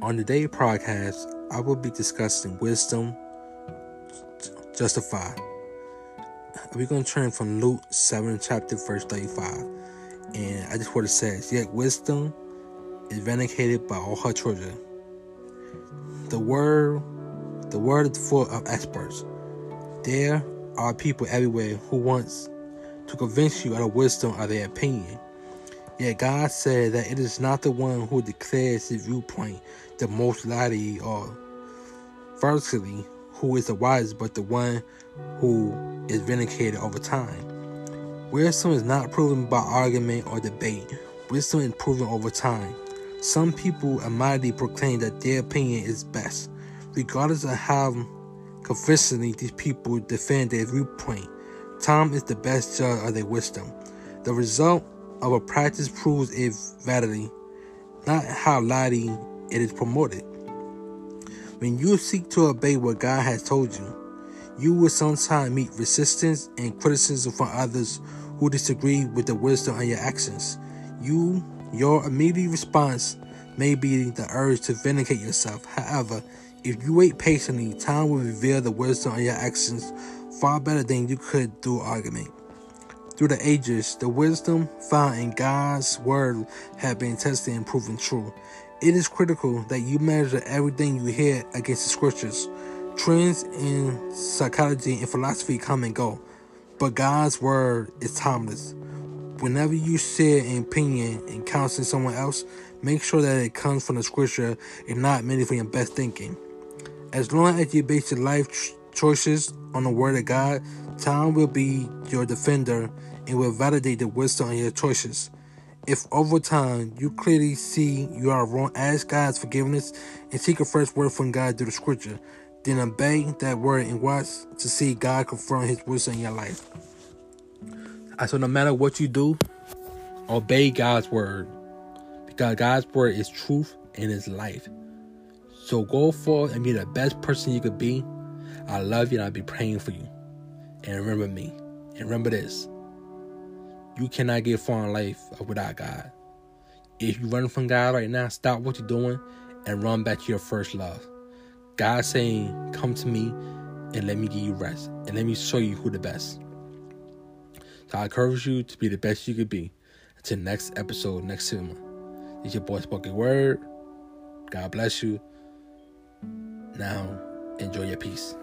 On today's podcast, I will be discussing wisdom justified. We're going to turn from Luke 7, chapter verse 35. And I just want to say, yet wisdom is vindicated by all her children. The word, the word is full of experts. There are people everywhere who wants to convince you of wisdom of their opinion. Yet God said that it is not the one who declares his viewpoint the most likely or firstly who is the wisest, but the one who is vindicated over time. Wisdom is not proven by argument or debate. Wisdom is proven over time. Some people immediately proclaim that their opinion is best, regardless of how convincingly these people defend their viewpoint. Time is the best judge of their wisdom. The result of a practice proves its validity, not how loudly it is promoted. When you seek to obey what God has told you, you will sometimes meet resistance and criticism from others who disagree with the wisdom of your actions. You, your immediate response may be the urge to vindicate yourself. However, if you wait patiently, time will reveal the wisdom of your actions far better than you could through argument. Through the ages, the wisdom found in God's word have been tested and proven true. It is critical that you measure everything you hear against the scriptures. Trends in psychology and philosophy come and go, but God's word is timeless. Whenever you share an opinion and counsel someone else, make sure that it comes from the scripture and not merely from your best thinking. As long as you base your life choices on the word of God, time will be your defender and will validate the wisdom of your choices. If over time you clearly see you are wrong, ask God's forgiveness and seek a fresh word from God through the scripture. Then obey that word and watch to see God confirm his wisdom in your life. Uh, so no matter what you do, obey God's word. Because God's word is truth and is life. So go forth and be the best person you could be. I love you and I'll be praying for you. And remember me. And remember this. You cannot get far in life without God. If you run from God right now, stop what you're doing and run back to your first love. God saying, Come to me and let me give you rest and let me show you who the best. So I encourage you to be the best you could be. Until next episode, next cinema. It's your boy Spoken Word. God bless you. Now, enjoy your peace.